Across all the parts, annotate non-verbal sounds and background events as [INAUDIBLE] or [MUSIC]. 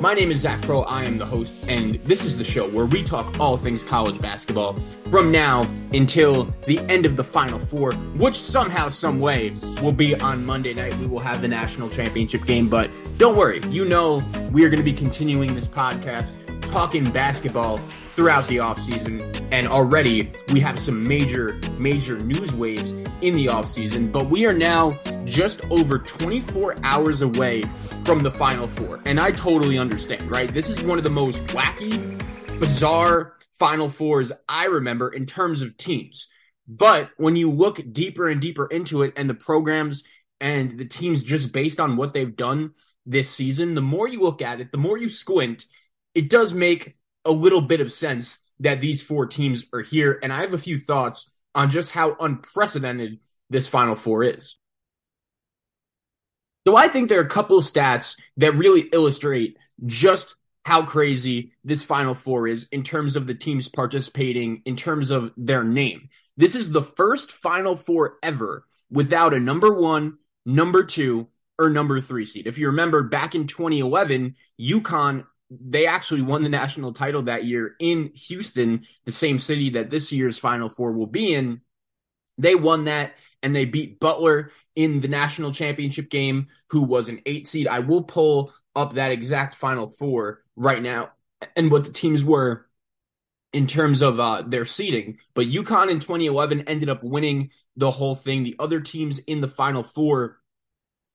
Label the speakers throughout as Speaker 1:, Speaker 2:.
Speaker 1: My name is Zac Pro. I am the host, and this is the show where we talk all things college basketball from now until the end of the Final Four, which somehow, some way, will be on Monday night. We will have the national championship game, but don't worry, you know we are going to be continuing this podcast talking basketball throughout the offseason. And already we have some major, major news waves in the offseason. But we are now just over 24 hours away from the Final Four. And I totally understand, right? This is one of the most wacky, bizarre Final Fours I remember in terms of teams. But when you look deeper and deeper into it and the programs and the teams just based on what they've done this season, the more you look at it, the more you squint, it does make a little bit of sense that these four teams are here. And I have a few thoughts on just how unprecedented this Final Four is. So I think there are a couple of stats that really illustrate just how crazy this Final Four is in terms of the teams participating, in terms of their name. This is the first Final Four ever without a number one, number two, or number three seed. If you remember back in 2011, UConn they actually won the national title that year in Houston, the same city that this year's Final Four will be in. They won that and they beat Butler in the national championship game, who was an eight seed. I will pull up that exact Final Four right now and what the teams were in terms of uh, their seeding. But UConn in 2011 ended up winning the whole thing. The other teams in the Final Four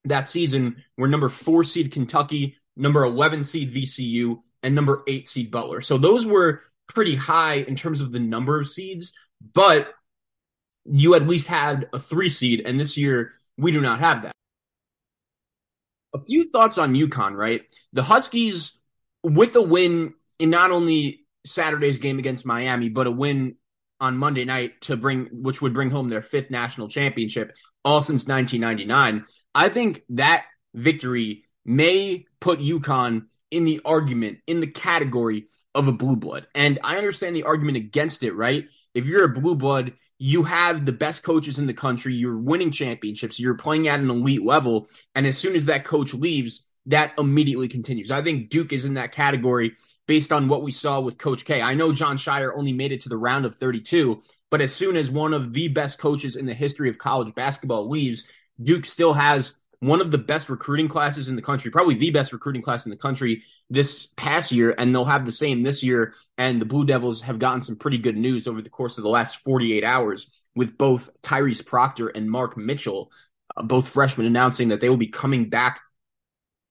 Speaker 1: that season were number four seed Kentucky, number 11 seed VCU, and number eight seed Butler. So those were pretty high in terms of the number of seeds, but you at least had a three seed, and this year we do not have that. A few thoughts on UConn, right? The Huskies, with a win in not only Saturday's game against Miami, but a win on Monday night to bring, which would bring home their fifth national championship, all since 1999. I think that victory may put UConn in the argument, in the category of a blue blood. And I understand the argument against it, right? If you're a blue blood, you have the best coaches in the country, you're winning championships, you're playing at an elite level. And as soon as that coach leaves, that immediately continues. I think Duke is in that category based on what we saw with Coach K. I know Jon Scheyer only made it to the round of 32, but as soon as one of the best coaches in the history of college basketball leaves, Duke still has one of the best recruiting classes in the country, probably the best recruiting class in the country this past year, and they'll have the same this year. And the Blue Devils have gotten some pretty good news over the course of the last 48 hours with both Tyrese Proctor and Mark Mitchell, uh, both freshmen, announcing that they will be coming back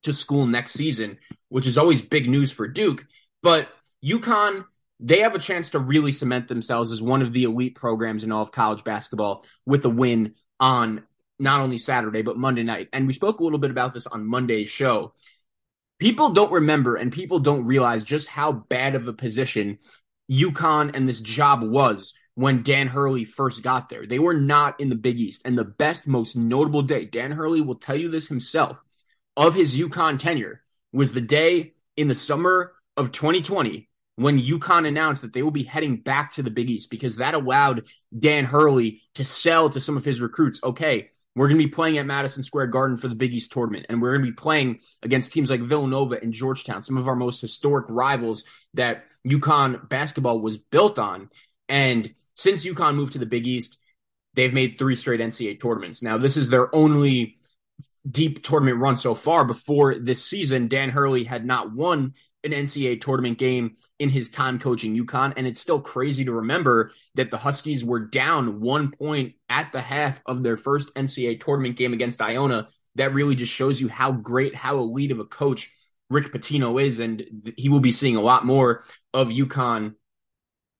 Speaker 1: to school next season, which is always big news for Duke. But UConn, they have a chance to really cement themselves as one of the elite programs in all of college basketball with a win on not only Saturday, but Monday night. And we spoke a little bit about this on Monday's show. People don't remember and people don't realize just how bad of a position UConn and this job was when Dan Hurley first got there. They were not in the Big East. And the best, most notable day, Dan Hurley will tell you this himself, of his UConn tenure was the day in the summer of 2020 when UConn announced that they will be heading back to the Big East because that allowed Dan Hurley to sell to some of his recruits, okay, we're going to be playing at Madison Square Garden for the Big East tournament, and we're going to be playing against teams like Villanova and Georgetown, some of our most historic rivals that UConn basketball was built on. And since UConn moved to the Big East, they've made three straight NCAA tournaments. Now, this is their only deep tournament run so far. Before this season, Dan Hurley had not won an NCAA tournament game in his time coaching UConn. And it's still crazy to remember that the Huskies were down one point at the half of their first NCAA tournament game against Iona. That really just shows you how great, how elite of a coach Rick Pitino is. And he will be seeing a lot more of UConn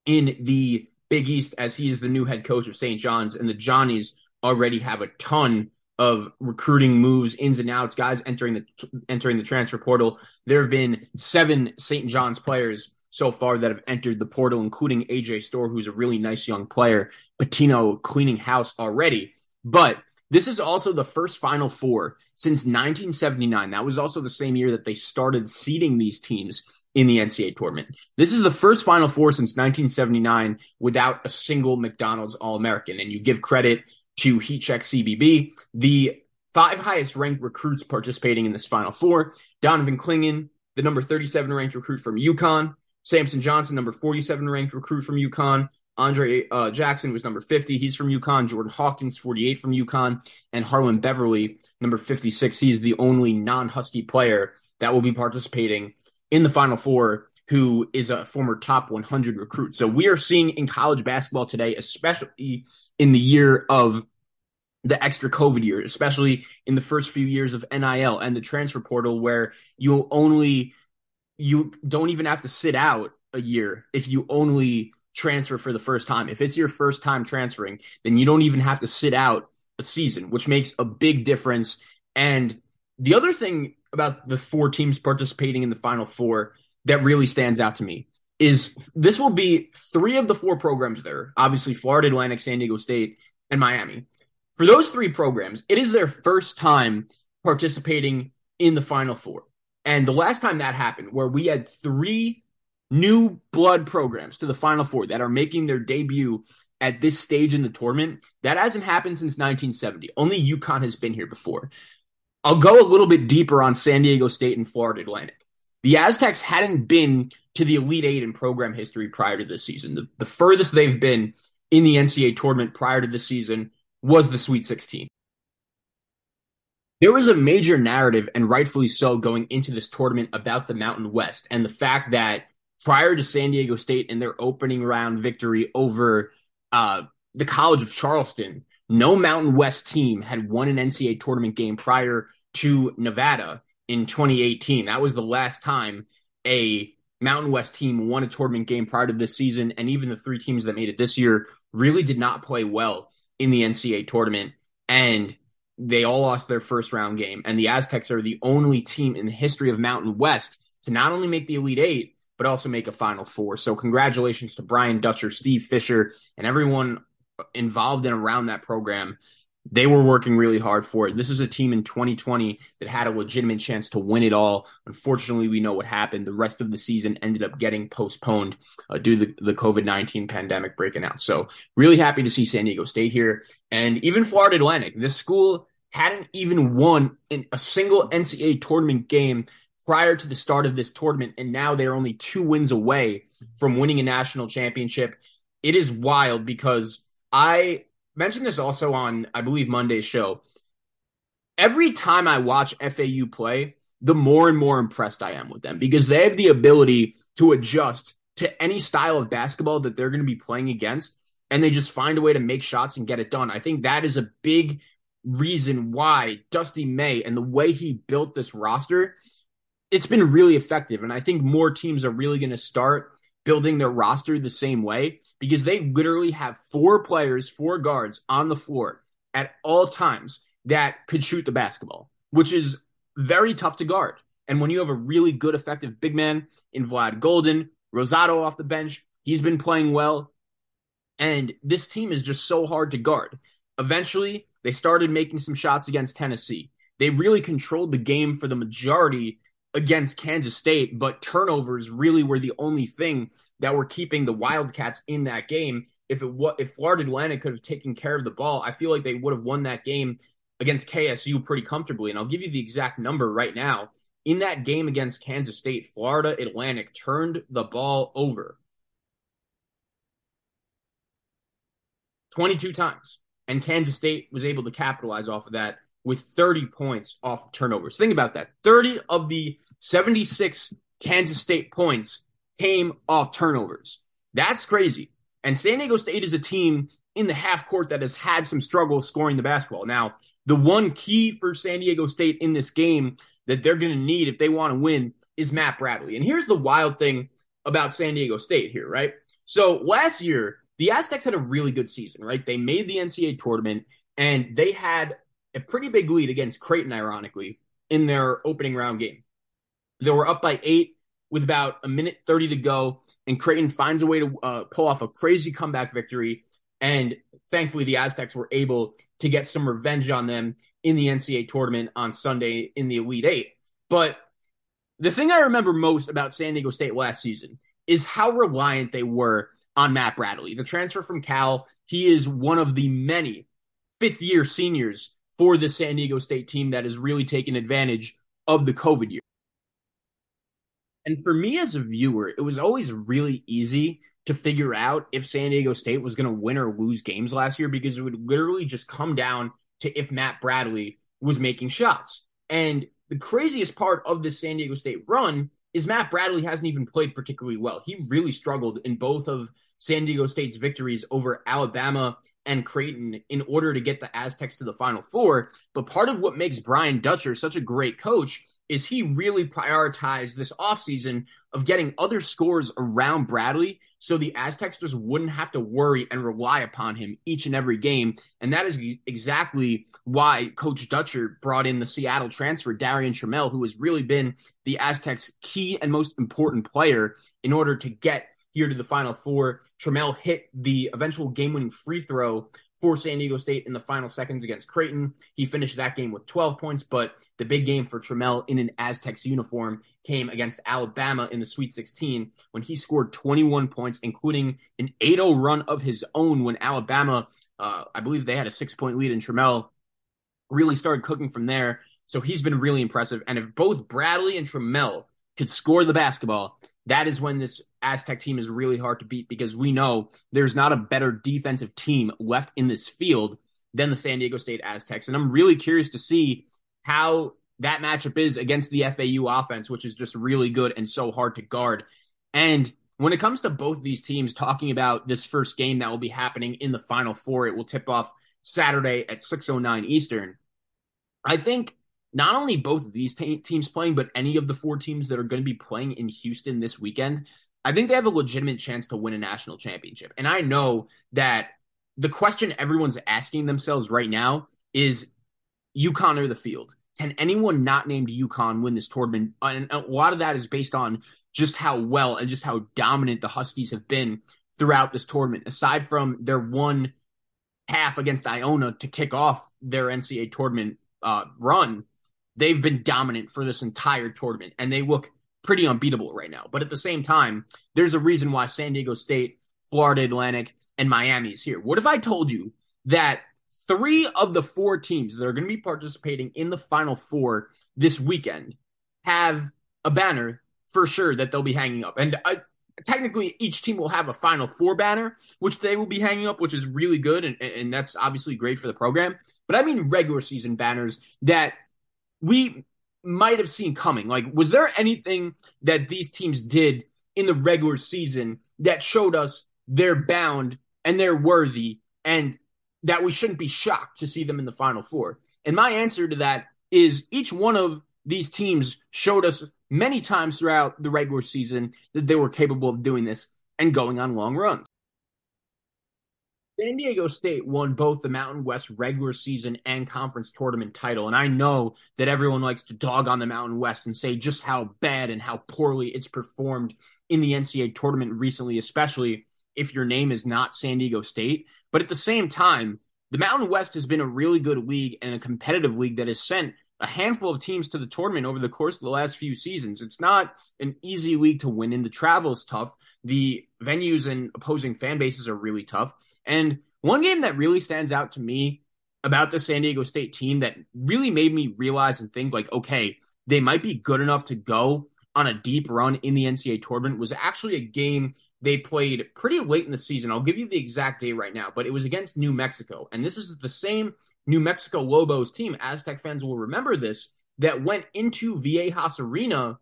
Speaker 1: in the Big East as he is the new head coach of St. John's. And the Johnnies already have a ton of recruiting moves, ins and outs, guys entering the entering the transfer portal. There have been seven St. John's players so far that have entered the portal, including AJ Storr, who's a really nice young player. Pitino cleaning house already, but this is also the first Final Four since 1979. That was also the same year that they started seeding these teams in the NCAA tournament. This is the first Final Four since 1979 without a single McDonald's All American. And you give credit to Heat Check CBB. The five highest ranked recruits participating in this Final Four Donovan Clingan, the number 37 ranked recruit from UConn, Samson Johnson, number 47 ranked recruit from UConn. Andre uh, Jackson was number 50. He's from UConn. Jordan Hawkins, 48 from UConn. And Harlond Beverly, number 56. He's the only non Husky player that will be participating in the Final Four who is a former top 100 recruit. So we are seeing in college basketball today, especially in the year of the extra COVID year, especially in the first few years of NIL and the transfer portal, where you only you don't even have to sit out a year if you only transfer for the first time. If it's your first time transferring, then you don't even have to sit out a season, which makes a big difference. And the other thing about the four teams participating in the Final Four that really stands out to me is this will be three of the four programs there. Obviously, Florida Atlantic, San Diego State, and Miami. For those three programs, it is their first time participating in the Final Four. And the last time that happened, where we had three new blood programs to the Final Four that are making their debut at this stage in the tournament, that hasn't happened since 1970. Only UConn has been here before. I'll go a little bit deeper on San Diego State and Florida Atlantic. The Aztecs hadn't been to the Elite Eight in program history prior to this season. The, the furthest they've been in the NCAA tournament prior to this season was the Sweet 16. There was a major narrative, and rightfully so, going into this tournament about the Mountain West and the fact that prior to San Diego State and their opening round victory over uh, the College of Charleston, no Mountain West team had won an NCAA tournament game prior to Nevada in 2018. That was the last time a Mountain West team won a tournament game prior to this season. And even the three teams that made it this year really did not play well in the NCAA tournament. And they all lost their first round game. And the Aztecs are the only team in the history of Mountain West to not only make the Elite Eight, but also make a Final Four. So congratulations to Brian Dutcher, Steve Fisher, and everyone involved and around that program they were working really hard for it. This is a team in 2020 that had a legitimate chance to win it all. Unfortunately, we know what happened. The rest of the season ended up getting postponed uh, due to the, the COVID 19 pandemic breaking out. So, really happy to see San Diego State here. And even Florida Atlantic, this school hadn't even won in a single NCAA tournament game prior to the start of this tournament. And now they're only two wins away from winning a national championship. It is wild because I mentioned this also on, I believe, Monday's show. Every time I watch FAU play, the more and more impressed I am with them because they have the ability to adjust to any style of basketball that they're going to be playing against. And they just find a way to make shots and get it done. I think that is a big reason why Dusty May and the way he built this roster, it's been really effective. And I think more teams are really going to start building their roster the same way because they literally have four players, four guards on the floor at all times that could shoot the basketball, which is very tough to guard. And when you have a really good, effective big man in Vlad Goldin, Rosado off the bench, he's been playing well. And this team is just so hard to guard. Eventually, they started making some shots against Tennessee. They really controlled the game for the majority against Kansas State, but turnovers really were the only thing that were keeping the Wildcats in that game. If it was, if Florida Atlantic could have taken care of the ball, I feel like they would have won that game against KSU pretty comfortably. And I'll give you the exact number right now. In that game against Kansas State, Florida Atlantic turned the ball over 22 times. And Kansas State was able to capitalize off of that with 30 points off turnovers. Think about that. 30 of the 76 Kansas State points came off turnovers. That's crazy. And San Diego State is a team in the half court that has had some struggles scoring the basketball. Now, the one key for San Diego State in this game that they're going to need if they want to win is Matt Bradley. And here's the wild thing about San Diego State here, right? So last year, the Aztecs had a really good season, right? They made the NCAA tournament and they had a pretty big lead against Creighton, ironically, in their opening round game. They were up by eight with about a minute 30 to go, and Creighton finds a way to uh, pull off a crazy comeback victory. And thankfully, the Aztecs were able to get some revenge on them in the NCAA tournament on Sunday in the Elite Eight. But the thing I remember most about San Diego State last season is how reliant they were on Matt Bradley, the transfer from Cal. He is one of the many fifth year seniors for the San Diego State team that has really taken advantage of the COVID year. And for me as a viewer, it was always really easy to figure out if San Diego State was going to win or lose games last year because it would literally just come down to if Matt Bradley was making shots. And the craziest part of this San Diego State run is Matt Bradley hasn't even played particularly well. He really struggled in both of San Diego State's victories over Alabama and Creighton in order to get the Aztecs to the Final Four. But part of what makes Brian Dutcher such a great coach is he really prioritized this offseason of getting other scores around Bradley so the Aztecs just wouldn't have to worry and rely upon him each and every game. And that is exactly why Coach Dutcher brought in the Seattle transfer, Darrion Trammell, who has really been the Aztecs' key and most important player in order to get here to the Final Four. Trammell hit the eventual game winning free throw for San Diego State in the final seconds against Creighton. He finished that game with 12 points, but the big game for Trammell in an Aztecs uniform came against Alabama in the Sweet 16 when he scored 21 points, including an 8-0 run of his own when Alabama, uh, I believe they had a six-point lead and Trammell really started cooking from there. So he's been really impressive. And if both Bradley and Trammell could score the basketball, that is when this Aztec team is really hard to beat because we know there's not a better defensive team left in this field than the San Diego State Aztecs. And I'm really curious to see how that matchup is against the FAU offense, which is just really good and so hard to guard. And when it comes to both these teams talking about this first game that will be happening in the final four, it will tip off Saturday at 609 Eastern. I think not only both of these te- teams playing, but any of the four teams that are going to be playing in Houston this weekend, I think they have a legitimate chance to win a national championship. And I know that the question everyone's asking themselves right now is UConn or the field. Can anyone not named UConn win this tournament? And a lot of that is based on just how well and just how dominant the Huskies have been throughout this tournament. Aside from their one half against Iona to kick off their NCAA tournament uh, run, they've been dominant for this entire tournament and they look pretty unbeatable right now. But at the same time, there's a reason why San Diego State, Florida Atlantic, and Miami is here. What if I told you that three of the four teams that are going to be participating in the Final Four this weekend have a banner for sure that they'll be hanging up? And I, technically, each team will have a Final Four banner, which they will be hanging up, which is really good. And, and that's obviously great for the program. But I mean regular season banners that we might have seen coming. Like, was there anything that these teams did in the regular season that showed us they're bound and they're worthy and that we shouldn't be shocked to see them in the Final Four? And my answer to that is each one of these teams showed us many times throughout the regular season that they were capable of doing this and going on long runs. San Diego State won both the Mountain West regular season and conference tournament title. And I know that everyone likes to dog on the Mountain West and say just how bad and how poorly it's performed in the NCAA tournament recently, especially if your name is not San Diego State. But at the same time, the Mountain West has been a really good league and a competitive league that has sent a handful of teams to the tournament over the course of the last few seasons. It's not an easy league to win in. The travel is tough. The venues and opposing fan bases are really tough. And one game that really stands out to me about the San Diego State team that really made me realize and think like, okay, they might be good enough to go on a deep run in the NCAA tournament was actually a game they played pretty late in the season. I'll give you the exact date right now, but it was against New Mexico. And this is the same New Mexico Lobos team, Aztec fans will remember this, that went into Viejas Arena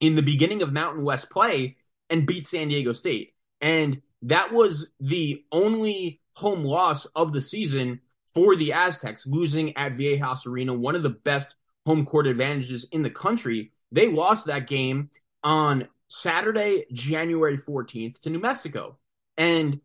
Speaker 1: in the beginning of Mountain West play and beat San Diego State. And that was the only home loss of the season for the Aztecs, losing at Viejas Arena, one of the best home court advantages in the country. They lost that game on Saturday, January 14th to New Mexico. And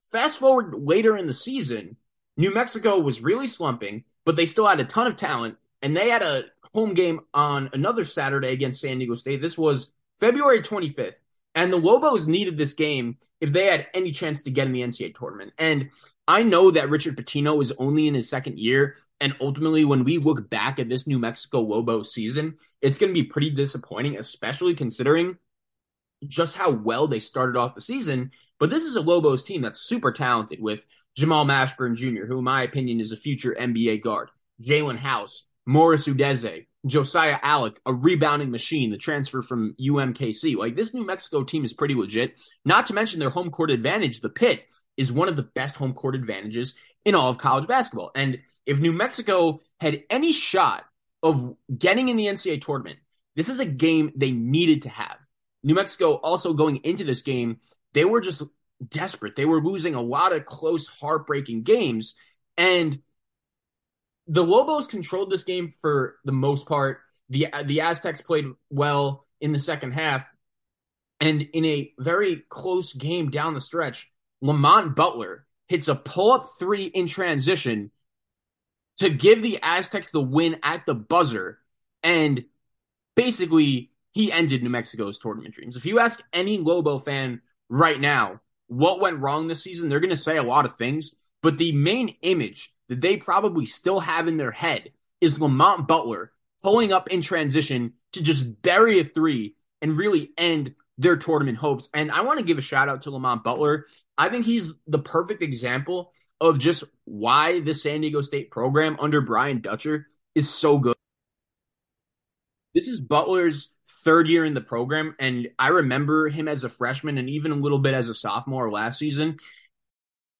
Speaker 1: fast forward later in the season, New Mexico was really slumping, but they still had a ton of talent. And they had a home game on another Saturday against San Diego State. This was February 25th. And the Lobos needed this game if they had any chance to get in the NCAA tournament. And I know that Richard Pitino is only in his second year. And ultimately, when we look back at this New Mexico Lobos season, it's going to be pretty disappointing, especially considering just how well they started off the season. But this is a Lobos team that's super talented with Jamal Mashburn Jr., who, in my opinion, is a future NBA guard, Jaelen House, Morris Udeze, Josiah Allick, a rebounding machine, the transfer from UMKC. Like this New Mexico team is pretty legit. Not to mention their home court advantage. The pit is one of the best home court advantages in all of college basketball. And if New Mexico had any shot of getting in the NCAA tournament, this is a game they needed to have. New Mexico also going into this game, they were just desperate. They were losing a lot of close, heartbreaking games. And the Lobos controlled this game for the most part. The the Aztecs played well in the second half. And in a very close game down the stretch, Lamont Butler hits a pull up three in transition to give the Aztecs the win at the buzzer. And basically, he ended New Mexico's tournament dreams. If you ask any Lobo fan right now what went wrong this season, they're going to say a lot of things. But the main image that they probably still have in their head is Lamont Butler pulling up in transition to just bury a three and really end their tournament hopes. And I want to give a shout out to Lamont Butler. I think he's the perfect example of just why the San Diego State program under Brian Dutcher is so good. This is Butler's third year in the program, and I remember him as a freshman and even a little bit as a sophomore last season.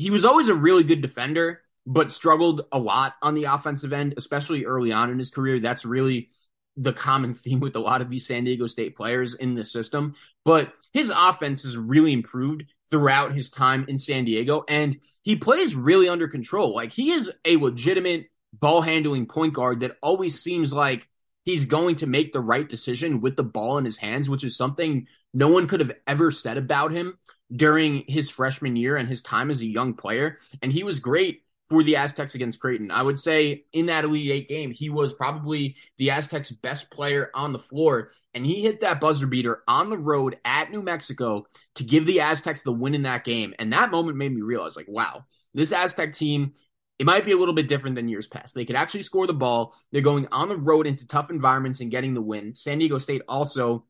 Speaker 1: he was always a really good defender, but struggled a lot on the offensive end, especially early on in his career. That's really the common [LAUGHS] theme with a lot of these San Diego State players in the system. But his offense has really improved throughout his time in San Diego, and he plays really under control. Like he is a legitimate ball handling point guard that always seems like he's going to make the right decision with the ball in his hands, which is something no one could have ever said about him during his freshman year and his time as a young player. And he was great for the Aztecs against Creighton. I would say in that Elite Eight game, he was probably the Aztecs' best player on the floor. And he hit that buzzer beater on the road at New Mexico to give the Aztecs the win in that game. And that moment made me realize, like, wow, this Aztec team, it might be a little bit different than years past. They could actually score the ball. They're going on the road into tough environments and getting the win. San Diego State also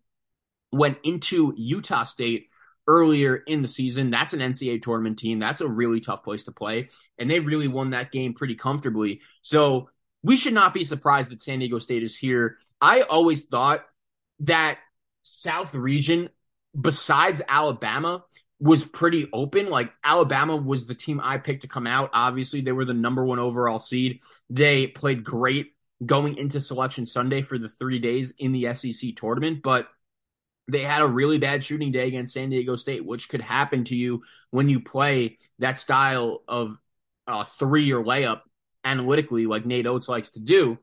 Speaker 1: went into Utah State earlier in the season. That's an NCAA tournament team. That's a really tough place to play. And they really won that game pretty comfortably. So we should not be surprised that San Diego State is here. I always thought that South region, besides Alabama, was pretty open. Like Alabama was the team I picked to come out. Obviously, they were the number one overall seed. They played great going into Selection Sunday for the three days in the SEC tournament. But they had a really bad shooting day against San Diego State, which could happen to you when you play that style of uh, three or layup analytically, like Nate Oats likes to do.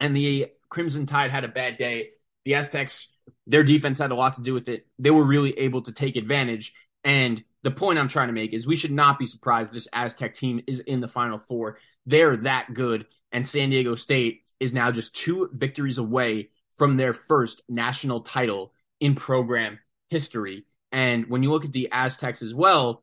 Speaker 1: And the Crimson Tide had a bad day. The Aztecs, their defense had a lot to do with it. They were really able to take advantage. And the point I'm trying to make is we should not be surprised this Aztec team is in the Final Four. They're that good. And San Diego State is now just two victories away from their first national title in program history. And when you look at the Aztecs as well,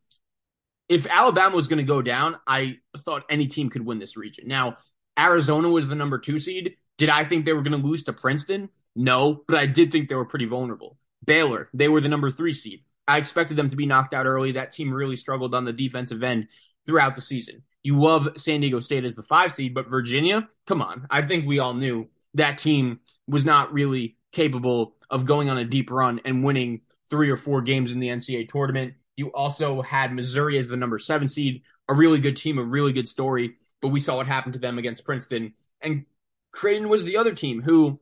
Speaker 1: if Alabama was going to go down, I thought any team could win this region. Now, Arizona was the number two seed. Did I think they were going to lose to Princeton? No, but I did think they were pretty vulnerable. Baylor, they were the number three seed. I expected them to be knocked out early. That team really struggled on the defensive end throughout the season. You love San Diego State as the five seed, but Virginia, come on. I think we all knew that team was not really capable of going on a deep run and winning three or four games in the NCAA tournament. You also had Missouri as the number seven seed, a really good team, a really good story, but we saw what happened to them against Princeton. And Creighton was the other team who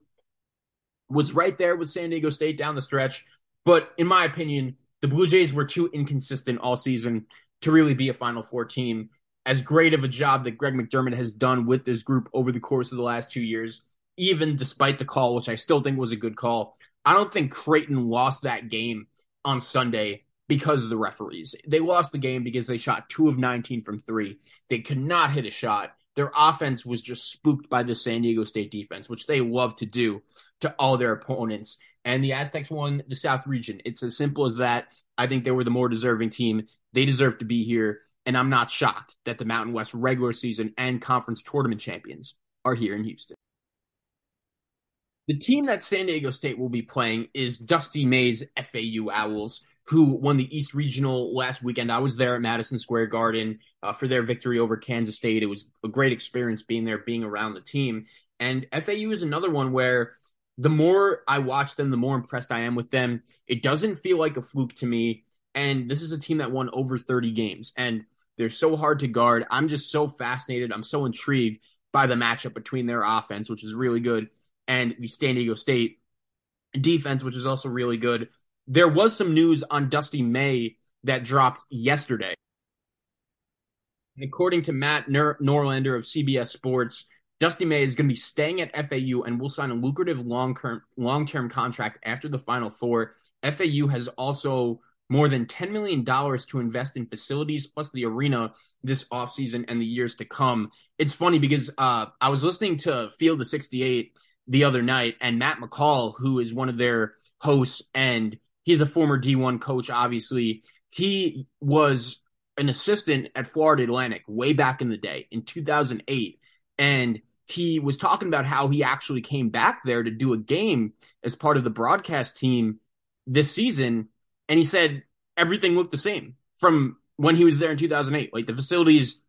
Speaker 1: was right there with San Diego State down the stretch. But in my opinion, the Blue Jays were too inconsistent all season to really be a Final Four team. As great of a job that Greg McDermott has done with this group over the course of the last two years, even despite the call, which I still think was a good call, I don't think Creighton lost that game on Sunday because of the referees. They lost the game because they shot two of 19 from three. They could not hit a shot. Their offense was just spooked by the San Diego State defense, which they love to do to all their opponents. And the Aztecs won the South region. It's as simple as that. I think they were the more deserving team. They deserve to be here. And I'm not shocked that the Mountain West regular season and conference tournament champions are here in Houston. The team that San Diego State will be playing is Dusty May's FAU Owls, who won the East Regional last weekend. I was there at Madison Square Garden uh, for their victory over Kansas State. It was a great experience being there, being around the team. And FAU is another one where the more I watch them, the more impressed I am with them. It doesn't feel like a fluke to me. And this is a team that won over 30 games, and they're so hard to guard. I'm just so fascinated. I'm so intrigued by the matchup between their offense, which is really good, and the San Diego State defense, which is also really good. There was some news on Dusty May that dropped yesterday. According to Matt Norlander of CBS Sports, Dusty May is going to be staying at FAU and will sign a lucrative long-term long-term contract after the Final Four. FAU has also more than $10 million to invest in facilities plus the arena this offseason and the years to come. It's funny because uh, I was listening to Field of 68 the other night, and Matt McCall, who is one of their hosts, and he's a former D1 coach, obviously. He was an assistant at Florida Atlantic way back in the day in 2008. And he was talking about how he actually came back there to do a game as part of the broadcast team this season. And he said everything looked the same from when he was there in 2008. Like the facilities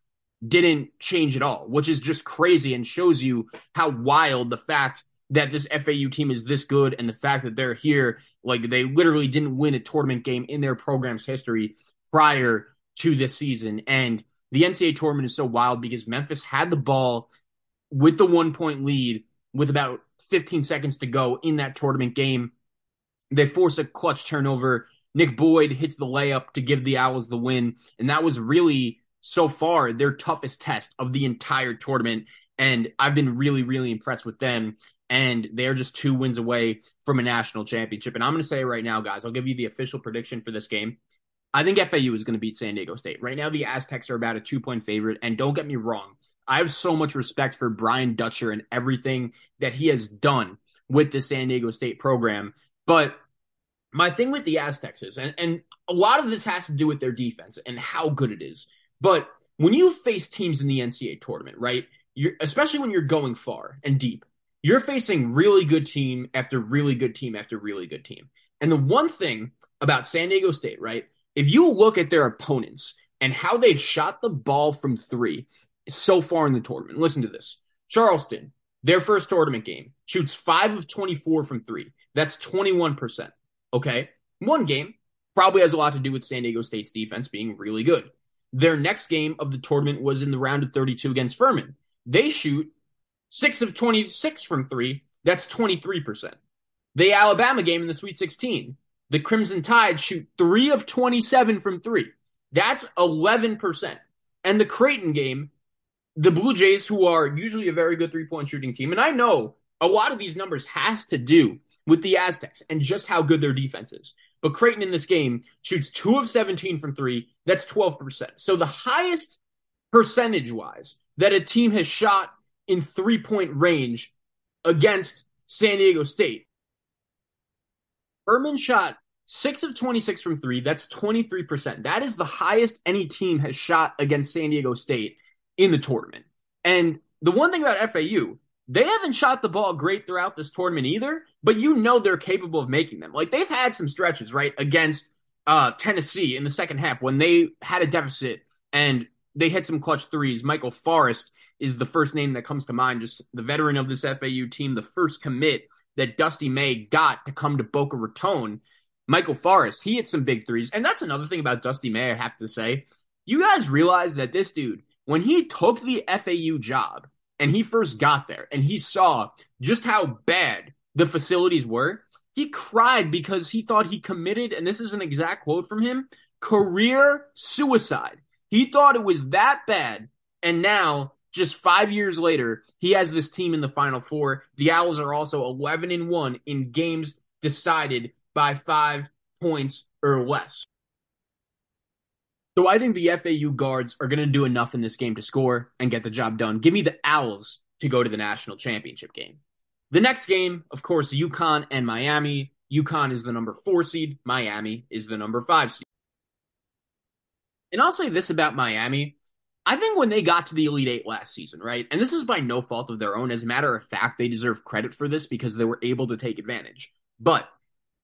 Speaker 1: didn't change at all, which is just crazy and shows you how wild the fact that this FAU team is this good and the fact that they're here, like they literally didn't win a tournament game in their program's history prior to this season. And the NCAA tournament is so wild because Memphis had the ball with the one point lead with about 15 seconds to go in that tournament game. They force a clutch turnover. Nick Boyd hits the layup to give the Owls the win. And that was really, so far, their toughest test of the entire tournament. And I've been really, really impressed with them and they're just two wins away from a national championship. And I'm going to say right now, guys, I'll give you the official prediction for this game. I think FAU is going to beat San Diego State. Right now, the Aztecs are about a two point favorite. And don't get me wrong, I have so much respect for Brian Dutcher and everything that he has done with the San Diego State program. But my thing with the Aztecs is, and, and a lot of this has to do with their defense and how good it is. But when you face teams in the NCAA tournament, right? You're, especially when you're going far and deep, you're facing really good team after really good team after really good team. And the one thing about San Diego State, right? If you look at their opponents and how they've shot the ball from three so far in the tournament, listen to this. Charleston, their first tournament game, shoots five of 24 from three. That's 21%. Okay. One game probably has a lot to do with San Diego State's defense being really good. Their next game of the tournament was in the round of 32 against Furman. They shoot six of 26 from three. That's 23%. The Alabama game in the Sweet 16, the Crimson Tide shoot three of 27 from three. That's 11%. And the Creighton game, the Blue Jays, who are usually a very good three point shooting team, and I know a lot of these numbers has to do with the Aztecs and just how good their defense is. But Creighton in this game shoots two of 17 from three. That's 12%. So the highest percentage wise that a team has shot in three point range against San Diego State. Furman shot six of 26 from three. That's 23%. That is the highest any team has shot against San Diego State in the tournament. And the one thing about FAU, they haven't shot the ball great throughout this tournament either, but you know they're capable of making them. Like they've had some stretches, right, against uh, Tennessee in the second half when they had a deficit and they hit some clutch threes. Michael Forrest is the first name that comes to mind, just the veteran of this FAU team, the first commit that Dusty May got to come to Boca Raton. Michael Forrest, he hit some big threes. And that's another thing about Dusty May, I have to say. You guys realize that this dude, when he took the FAU job and he first got there and he saw just how bad the facilities were, he cried because he thought he committed, and this is an exact quote from him, career suicide. He thought it was that bad. And now, just five years later, he has this team in the final four. The Owls are also 11 and 1 in games decided by five points or less. So I think the FAU guards are going to do enough in this game to score and get the job done. Give me the Owls to go to the national championship game. The next game, of course, UConn and Miami. UConn is the number four seed. Miami is the number five seed. And I'll say this about Miami. I think when they got to the Elite Eight last season, right? And this is by no fault of their own. As a matter of fact, they deserve credit for this because they were able to take advantage. But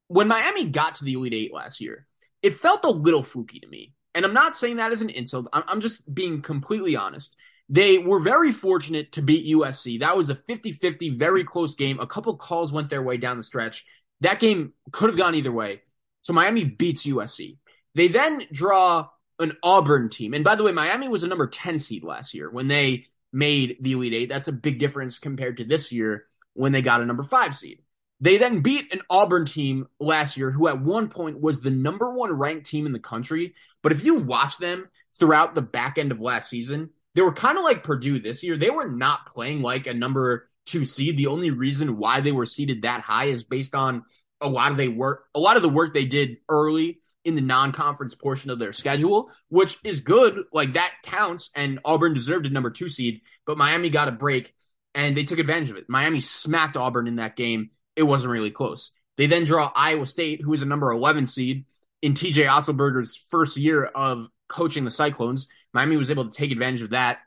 Speaker 1: when Miami got to the Elite Eight last year, it felt a little fluky to me. And I'm not saying that as an insult. I'm just being completely honest. They were very fortunate to beat USC. That was a 50 50, very close game. A couple calls went their way down the stretch. That game could have gone either way. So Miami beats USC. They then draw an Auburn team. And by the way, Miami was a number 10 seed last year when they made the Elite Eight. That's a big difference compared to this year when they got a number five seed. They then beat an Auburn team last year who at one point was the number one ranked team in the country. But if you watch them throughout the back end of last season, they were kind of like Purdue this year. They were not playing like a number two seed. The only reason why they were seated that high is based on a lot of they work, a lot of the work they did early in the non-conference portion of their schedule, which is good. Like that counts. And Auburn deserved a number two seed, but Miami got a break and they took advantage of it. Miami smacked Auburn in that game. It wasn't really close. They then draw Iowa State, who is a number 11 seed in TJ Otzelberger's first year of coaching the Cyclones. Miami was able to take advantage of that.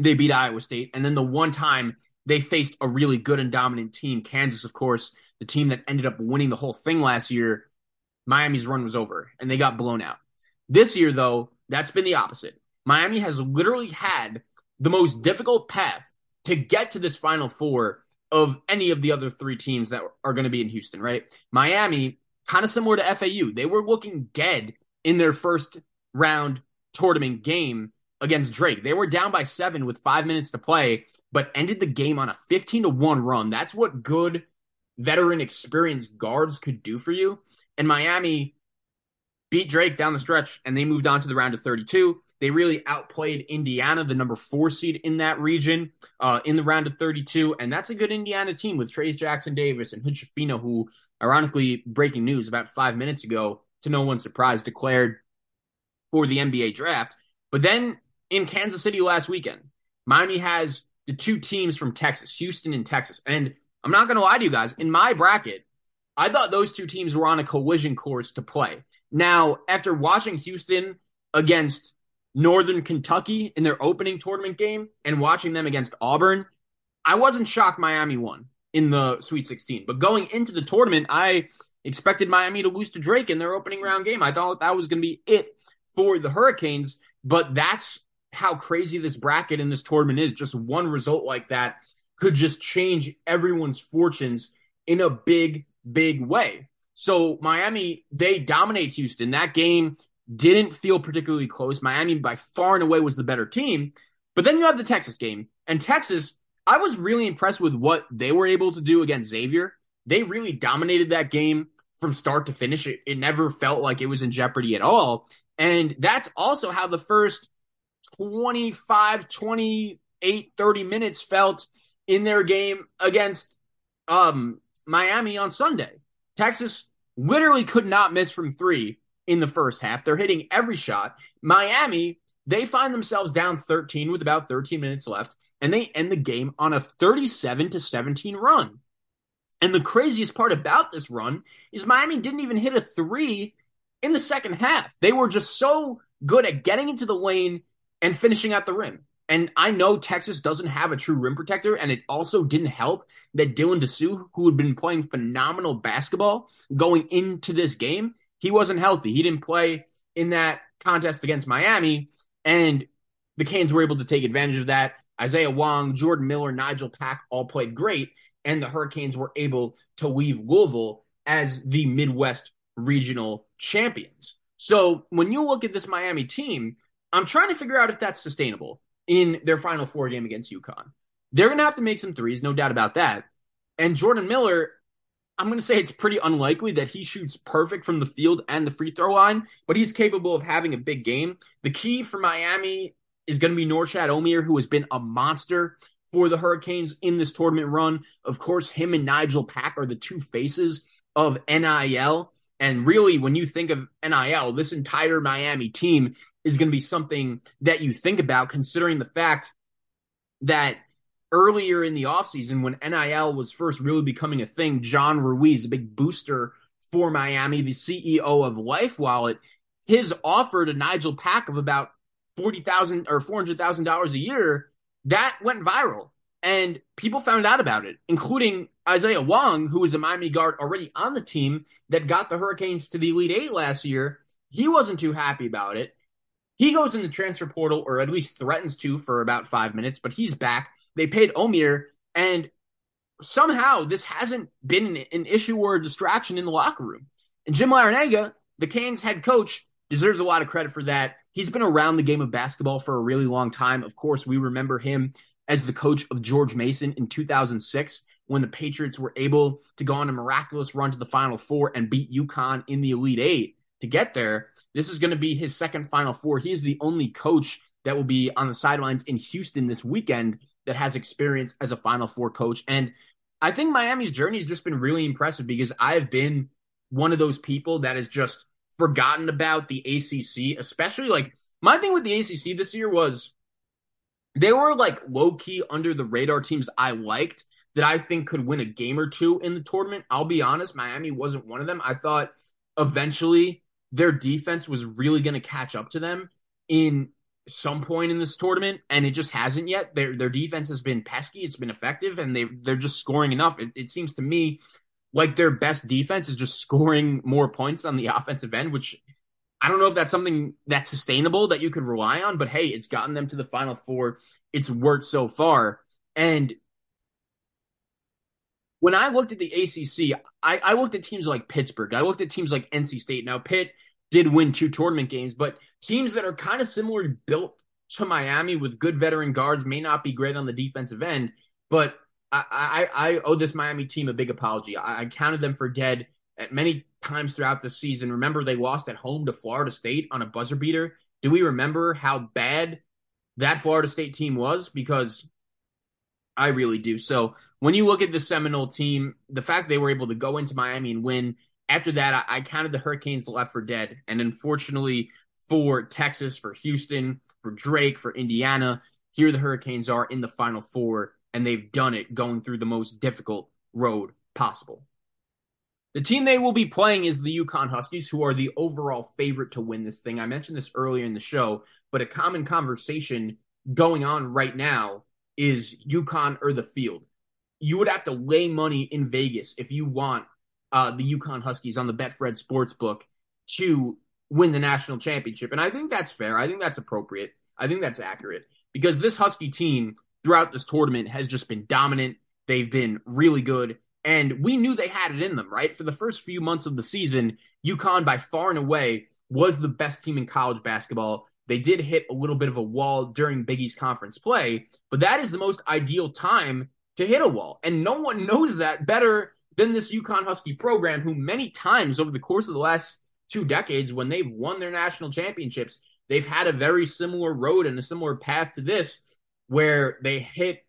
Speaker 1: They beat Iowa State. And then the one time they faced a really good and dominant team, Kansas, of course, the team that ended up winning the whole thing last year, Miami's run was over and they got blown out. This year, though, that's been the opposite. Miami has literally had the most difficult path to get to this final four of any of the other three teams that are going to be in Houston, right? Miami, kind of similar to FAU, they were looking dead in their first round tournament game against Drake. They were down by seven with five minutes to play, but ended the game on a 15 to 1 run. That's what good veteran experienced guards could do for you and Miami beat Drake down the stretch, and they moved on to the round of 32. They really outplayed Indiana, the number four seed in that region, uh, in the round of 32. And that's a good Indiana team with Trayce Jackson Davis and Hood who, ironically, breaking news about five minutes ago, to no one's surprise, declared for the NBA draft. But then in Kansas City last weekend, Miami has the two teams from Texas, Houston and Texas. And I'm not going to lie to you guys, in my bracket, I thought those two teams were on a collision course to play. Now, after watching Houston against Northern Kentucky in their opening tournament game and watching them against Auburn, I wasn't shocked Miami won in the Sweet 16. But going into the tournament, I expected Miami to lose to Drake in their opening round game. I thought that was going to be it for the Hurricanes, but that's how crazy this bracket in this tournament is. Just one result like that could just change everyone's fortunes in a big big way. So Miami, they dominate Houston. That game didn't feel particularly close. Miami by far and away was the better team. But then you have the Texas game. And Texas, I was really impressed with what they were able to do against Xavier. they really dominated that game from start to finish. It, it never felt like it was in jeopardy at all. And that's also how the first 25, 28, 30 minutes felt in their game against um, Miami on Sunday. Texas literally could not miss from three in the first half. They're hitting every shot. Miami, they find themselves down 13 with about 13 minutes left, and they end the game on a 37 to 17 run. And the craziest part about this run is Miami didn't even hit a three in the second half. They were just so good at getting into the lane and finishing at the rim. And I know Texas doesn't have a true rim protector, and it also didn't help that Dylan Disu, who had been playing phenomenal basketball going into this game, he wasn't healthy. He didn't play in that contest against Miami, and the Canes were able to take advantage of that. Isaiah Wong, Jordan Miller, Nigel Pack all played great, and the Hurricanes were able to leave Louisville as the Midwest regional champions. So when you look at this Miami team, I'm trying to figure out if that's sustainable in their final four game against UConn. They're going to have to make some threes, no doubt about that. And Jordan Miller, I'm going to say it's pretty unlikely that he shoots perfect from the field and the free throw line, but he's capable of having a big game. The key for Miami is going to be Norchad Omier, who has been a monster for the Hurricanes in this tournament run. Of course, him and Nigel Pack are the two faces of NIL. And really, when you think of NIL, this entire Miami team is going to be something that you think about, considering the fact that earlier in the offseason, when NIL was first really becoming a thing, John Ruiz, a big booster for Miami, the CEO of Life Wallet, his offer to Nigel Pack of about forty thousand or four hundred thousand dollars a year that went viral, and people found out about it, including Isaiah Wong, who was a Miami guard already on the team that got the Hurricanes to the Elite Eight last year. He wasn't too happy about it. He goes in the transfer portal, or at least threatens to, for about five minutes, but he's back. They paid Omier, and somehow this hasn't been an issue or a distraction in the locker room. And Jim Larrañaga, the Canes head coach, deserves a lot of credit for that. He's been around the game of basketball for a really long time. Of course, we remember him as the coach of George Mason in 2006 when the Patriots were able to go on a miraculous run to the Final Four and beat UConn in the Elite Eight to get there. This is going to be his second Final Four. He is the only coach that will be on the sidelines in Houston this weekend that has experience as a Final Four coach. And I think Miami's journey has just been really impressive because I have been one of those people that has just forgotten about the ACC, especially like my thing with the ACC this year was they were like low key under the radar teams I liked that I think could win a game or two in the tournament. I'll be honest, Miami wasn't one of them. I thought eventually their defense was really going to catch up to them in some point in this tournament, and it just hasn't yet. Their their defense has been pesky, it's been effective, and they they're just scoring enough. It, it seems to me like their best defense is just [LAUGHS] scoring more points on the offensive end, which I don't know if that's something that's sustainable that you could rely on, but hey, it's gotten them to the final four. It's worked so far. And when I looked at the ACC, I, I looked at teams like Pittsburgh. I looked at teams like NC State. Now, Pitt did win two tournament games, but teams that are kind of similarly built to Miami with good veteran guards may not be great on the defensive end, but I, I, I owe this Miami team a big apology. I, I counted them for dead at many times throughout the season. Remember, they lost at home to Florida State on a buzzer beater. Do we remember how bad that Florida State team was? Because I really do. So when you look at the Seminole team, the fact they were able to go into Miami and win, after that, I, I counted the Hurricanes left for dead. And unfortunately for Texas, for Houston, for Drake, for Indiana, here the Hurricanes are in the Final Four and they've done it going through the most difficult road possible. The team they will be playing is the UConn Huskies, who are the overall favorite to win this thing. I mentioned this earlier in the show, but a common conversation going on right now is UConn or the field. You would have to lay money in Vegas if you want uh, the UConn Huskies on the Betfred Sportsbook to win the national championship. And I think that's fair. I think that's appropriate. I think that's accurate because this Husky team throughout this tournament has just been dominant. They've been really good. And we knew they had it in them, right? For the first few months of the season, UConn by far and away was the best team in college basketball. They did hit a little bit of a wall during Big East conference play, but that is the most ideal time to hit a wall. And no one knows that better than this UConn Husky program, who many times over the course of the last two decades, when they've won their national championships, they've had a very similar road and a similar path to this, where they hit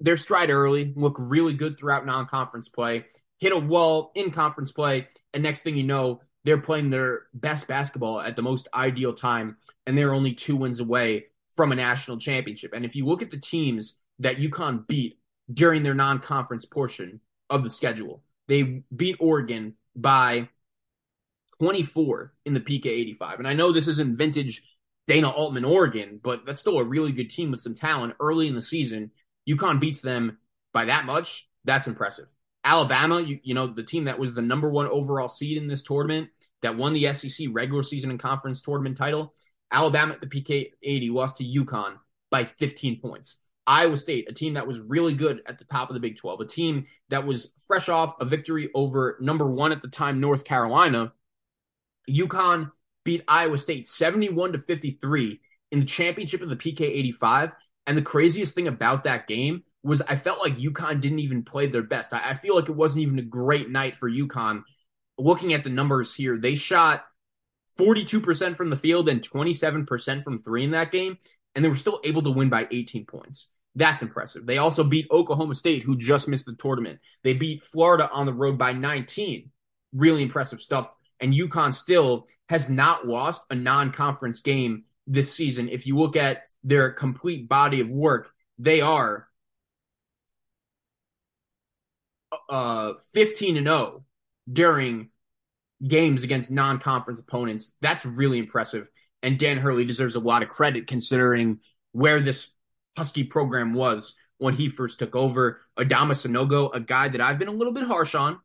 Speaker 1: their stride early, look really good throughout non conference play, hit a wall in conference play, and next thing you know, they're playing their best basketball at the most ideal time, and they're only two wins away from a national championship. And if you look at the teams that UConn beat during their non conference portion of the schedule, they beat Oregon by 24 in the PK 85. And I know this isn't vintage Dana Altman, Oregon, but that's still a really good team with some talent early in the season. UConn beats them by that much. That's impressive. Alabama, you, you know, the team that was the number one overall seed in this tournament, that won the SEC regular season and conference tournament title. Alabama at the PK 80 lost to UConn by 15 points. Iowa State, a team that was really good at the top of the Big 12, a team that was fresh off a victory over number one at the time, North Carolina. UConn beat Iowa State 71 to 53 in the championship of the PK 85. And the craziest thing about that game was I felt like UConn didn't even play their best. I, I feel like it wasn't even a great night for UConn. Looking at the numbers here, they shot 42% from the field and 27% from three in that game, and they were still able to win by 18 points. That's impressive. They also beat Oklahoma State, who just missed the tournament. They beat Florida on the road by 19. Really impressive stuff. And UConn still has not lost a non conference game this season. If you look at their complete body of work, they are uh 15 and 0 during games against non-conference opponents. That's really impressive. And Dan Hurley deserves a lot of credit considering where this Husky program was when he first took over. Adama Sanogo, a guy that I've been a little bit harsh on.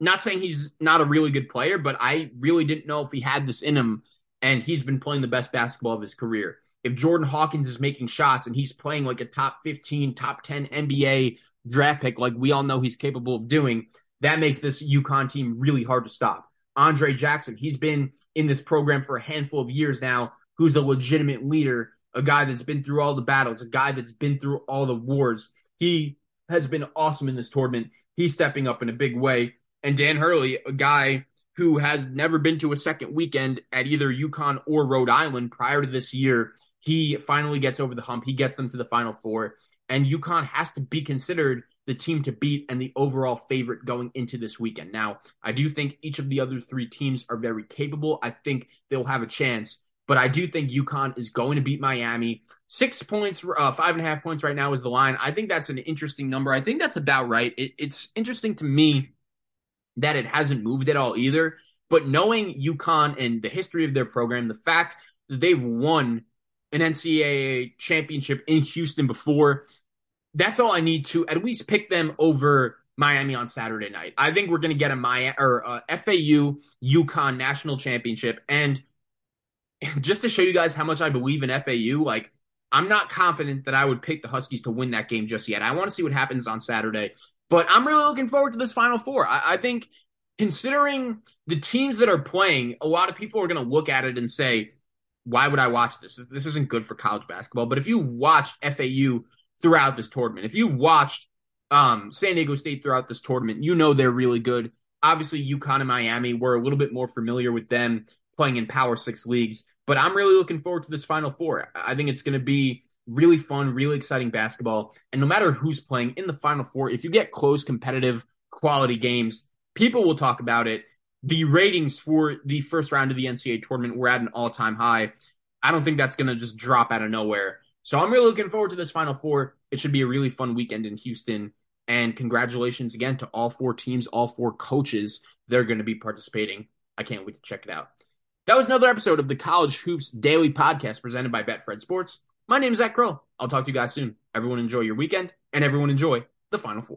Speaker 1: Not saying he's not a really good player, but I really didn't know if he had this in him, and he's been playing the best basketball of his career. If Jordan Hawkins is making shots and he's playing like a top 15, top 10 NBA draft pick, like we all know he's capable of doing, that makes this UConn team really hard to stop. Andre Jackson, he's been in this program for a handful of years now, who's a legitimate leader, a guy that's been through all the battles, a guy that's been through all the wars. He has been awesome in this tournament. He's stepping up in a big way. And Dan Hurley, a guy who has never been to a second weekend at either UConn or Rhode Island prior to this year, he finally gets over the hump. He gets them to the Final Four. And UConn has to be considered the team to beat and the overall favorite going into this weekend. Now, I do think each of the other three teams are very capable. I think they'll have a chance, but I do think UConn is going to beat Miami. Six points, uh, five and a half points right now is the line. I think that's an interesting number. I think that's about right. It, it's interesting to me that it hasn't moved at all either. But knowing UConn and the history of their program, the fact that they've won an NCAA championship in Houston before, that's all I need to at least pick them over Miami on Saturday night. I think we're going to get a Miami or uh, a FAU UConn national championship. And just to show you guys how much I believe in FAU, like I'm not confident that I would pick the Huskies to win that game just yet. I want to see what happens on Saturday, but I'm really looking forward to this Final Four. I, I think considering the teams that are playing, a lot of people are going to look at it and say, why would I watch this? This isn't good for college basketball. But if you watched FAU throughout this tournament. If you've watched um, San Diego State throughout this tournament, you know they're really good. Obviously, UConn and Miami, we're a little bit more familiar with them playing in Power Six leagues. But I'm really looking forward to this Final Four. I think it's going to be really fun, really exciting basketball. And no matter who's playing in the Final Four, if you get close, competitive, quality games, people will talk about it. The ratings for the first round of the NCAA tournament were at an all time high. I don't think that's going to just drop out of nowhere. So I'm really looking forward to this Final Four. It should be a really fun weekend in Houston. And congratulations again to all four teams, all four coaches. They're going to be participating. I can't wait to check it out. That was another episode of the College Hoops Daily Podcast presented by Betfred Sports. My name is Zac Kroll. I'll talk to you guys soon. Everyone enjoy your weekend, and everyone enjoy the Final Four.